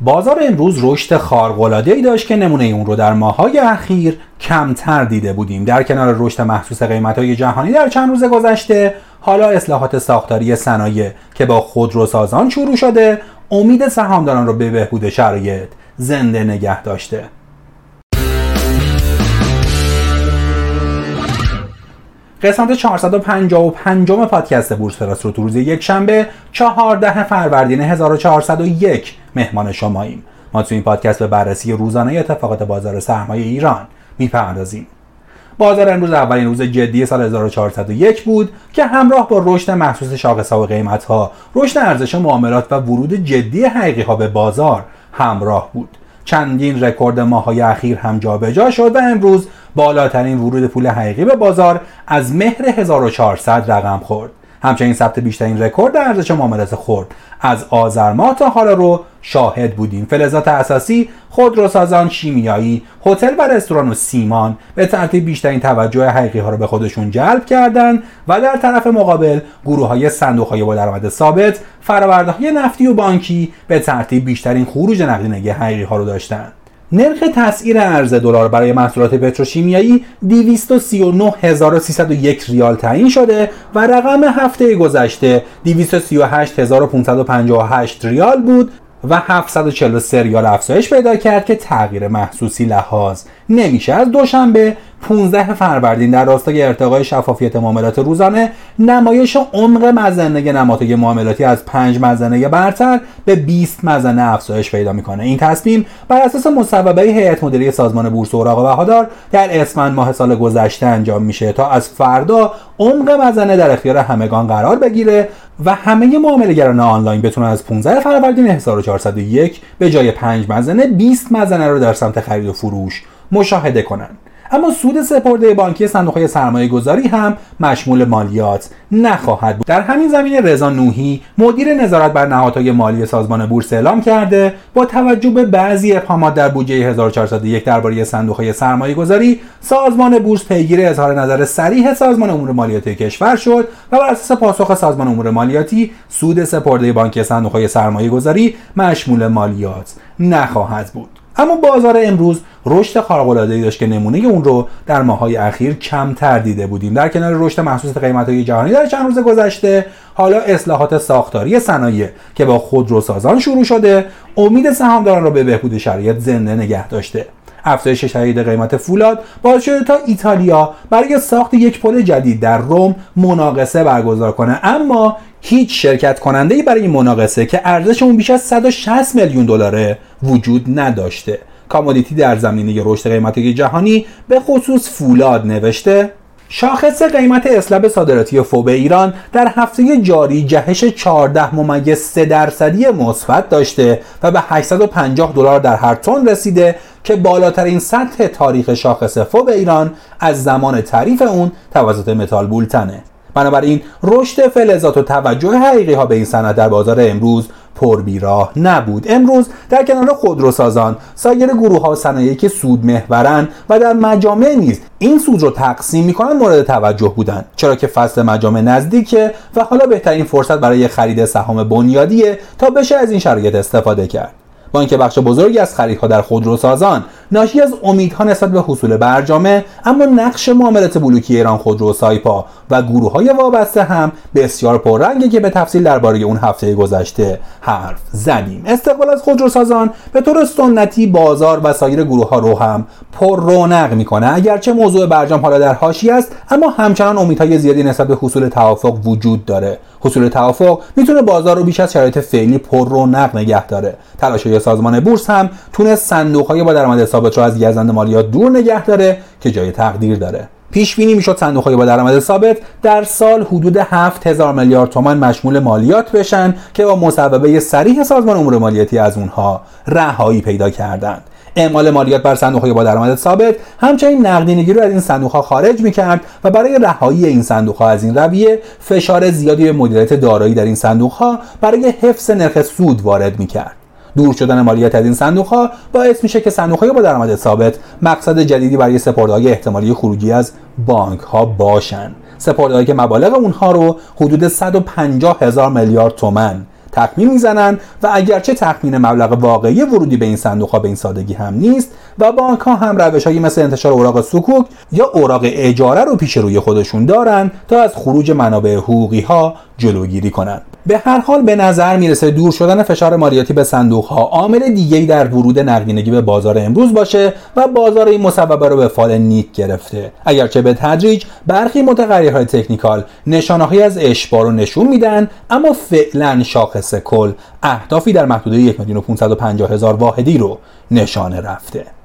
بازار امروز رشد خارق‌العاده‌ای داشت که نمونه اون رو در ماه‌های اخیر کمتر دیده بودیم. در کنار رشد محسوس قیمت‌های جهانی در چند روز گذشته حالا اصلاحات ساختاری صنایع که با خودروسازان شروع شده امید سهامداران رو به بهبود شرایط زنده نگه داشته. قسمت 455 پادکست بورس پلاس رو تو روز یک شنبه 14 فروردین 1401 مهمان شماییم. ما تو این پادکست به بررسی روزانه اتفاقات بازار سرمایه ایران می‌پردازیم. بازار امروز اولین روز جدی سال 1401 بود که همراه با رشد محسوس شاخص‌ها و قیمت‌ها رشد ارزش معاملات و ورود جدی حقیقی ها به بازار همراه بود. چندین رکورد ماهای اخیر هم جابجا شد و امروز بالاترین ورود پول حقیقی به بازار از مهر 1400 رقم خورد. همچنین ثبت بیشترین رکورد ارزش معاملات خورد از آذر ماه تا حالا رو شاهد بودیم. فلزات اساسی خودروسازان شیمیایی هتل و رستوران و سیمان به ترتیب بیشترین توجه حقیقی ها رو به خودشون جلب کردند و در طرف مقابل گروه های صندوق های با درآمد ثابت فرآورده های نفتی و بانکی به ترتیب بیشترین خروج نقدینگی حقیقی ها رو داشتند نرخ تسعیر ارز دلار برای محصولات پتروشیمیایی 239301 ریال تعیین شده و رقم هفته گذشته 238558 ریال بود و 743 ریال افزایش پیدا کرد که تغییر محسوسی لحاظ نمیشه. از دوشنبه 15 فروردین در راستای ارتقای شفافیت معاملات روزانه نمایش عمق مزنه نمادهای معاملاتی از 5 مزنه برتر به 20 مزنه افزایش پیدا می‌کنه. این تصمیم بر اساس مصوبه هیئت مدیره سازمان بورس اوراق بهادار در اسفند ماه سال گذشته انجام میشه تا از فردا عمق مزنه در اختیار همگان قرار بگیره و همه معاملهگران آنلاین بتونن از 15 فروردین 1401 به جای 5 مزنه 20 مزنه رو در سمت خرید و فروش مشاهده کنند اما سود سپرده بانکی صندوق سرمایه گذاری هم مشمول مالیات نخواهد بود. در همین زمینه رضا نوحی مدیر نظارت بر نهادهای مالی سازمان بورس اعلام کرده با توجه به بعضی ابهامات در بودجه 1401 درباره صندوق سرمایه گذاری سازمان بورس پیگیر اظهار نظر صریح سازمان امور مالیاتی کشور شد و بر اساس پاسخ سازمان امور مالیاتی سود سپرده بانکی صندوق سرمایه گذاری مشمول مالیات نخواهد بود. اما بازار امروز رشد خارق‌العاده‌ای داشت که نمونه اون رو در ماهای اخیر کمتر دیده بودیم. در کنار رشد محسوس قیمت‌های جهانی در چند روز گذشته حالا اصلاحات ساختاری صنایع که با خودروسازان شروع شده امید سهامداران را به بهبود شرایط زنده نگه داشته. افزایش شدید قیمت فولاد باعث شده تا ایتالیا برای ساخت یک پل جدید در روم مناقصه برگزار کنه. اما هیچ شرکت کننده برای این مناقصه که ارزش اون بیش از 160 میلیون دلاره وجود نداشته. commodity در زمینه رشد قیمتی جهانی به خصوص فولاد نوشته شاخص قیمت slab صادراتی FOB ایران در هفته جاری جهش 14 ممیز 3 درصدی مثبت داشته و به 850 دلار در هر تن رسیده که بالاترین سطح تاریخ شاخص FOB ایران از زمان تعریف اون توسط Metal Bulletin ه. بنابراین رشد فلزات و توجه حقیقی ها به این صنعت در بازار امروز پربیراه نبود. امروز در کنار خودروسازان سایر گروه ها صنایعی که سود محورن و در مجامع نیز این سود رو تقسیم می‌کنن مورد توجه بودند چرا که فصل مجامع نزدیکه و حالا بهترین فرصت برای خرید سهام بنیادیه تا بشه از این شرایط استفاده کرد. با اینکه بخش بزرگی از خریدها در خودروسازان ناشی از امیدها نسبت به حصول برجامه اما نقش معاملات بلوکی ایران خودرو سایپا و گروه های وابسته هم بسیار پررنگه که به تفصیل درباره اون هفته گذشته حرف زدیم. استقبال از خودروسازان به طور سنتی بازار و سایر گروه ها رو هم پر رونق می‌کنه. اگرچه موضوع برجام حالا در حاشیه است اما همچنان امیدهای زیادی نسبت به حصول توافق وجود داره. حصول توافق می‌تونه بازار رو بیش از شرایط فعلی پر رونق نگه داره. تلاش‌های سازمان بورس هم تونست صندوق‌های با درآمد ثابت رو از گزند مالیات دور نگه داره که جای تقدیر داره. پیش بینی می‌شد صندوق های با درآمد ثابت در سال حدود 7000 میلیارد تومان مشمول مالیات بشن که با مصوبه صریح سازمان امور مالیاتی از اونها رهایی پیدا کردند. اعمال مالیات بر صندوق با درآمد ثابت همچنین نقدینگی رو از این صندوق ها خارج می‌کرد و برای رهایی این صندوق ها از این رویه فشار زیادی به مدیریت دارایی در این صندوق ها برای حفظ نرخ سود وارد می‌کرد. دور شدن مالیات از این صندوق ها باعث میشه که صندوق با درآمد ثابت مقصد جدیدی برای سپرده‌های احتمالی خروجی از بانک ها باشن. سپرده‌هایی که مبالغ اونها رو حدود 150 هزار میلیارد تومن تخمین می‌زنن و اگرچه تخمین مبلغ واقعی ورودی به این صندوق ها به این سادگی هم نیست و بانک ها هم روش هایی مثل انتشار اوراق سکوک یا اوراق اجاره رو پیش روی خودشون دارن تا از خروج منابع حقوقی ها جلوگیری کنند به هر حال به نظر می‌رسه دور شدن فشار مالیاتی به صندوق ها عامل دیگه در ورود نقدینگی به بازار امروز باشه و بازار این مصوبه رو به فال نیک گرفته. اگرچه به تدریج برخی متغیرهای تکنیکال نشانههایی از اشبار رو نشون میدن اما فعلا شاخص کل اهدافی در محدوده 1 میلیون و 550 هزار واحدی رو نشانه رفته.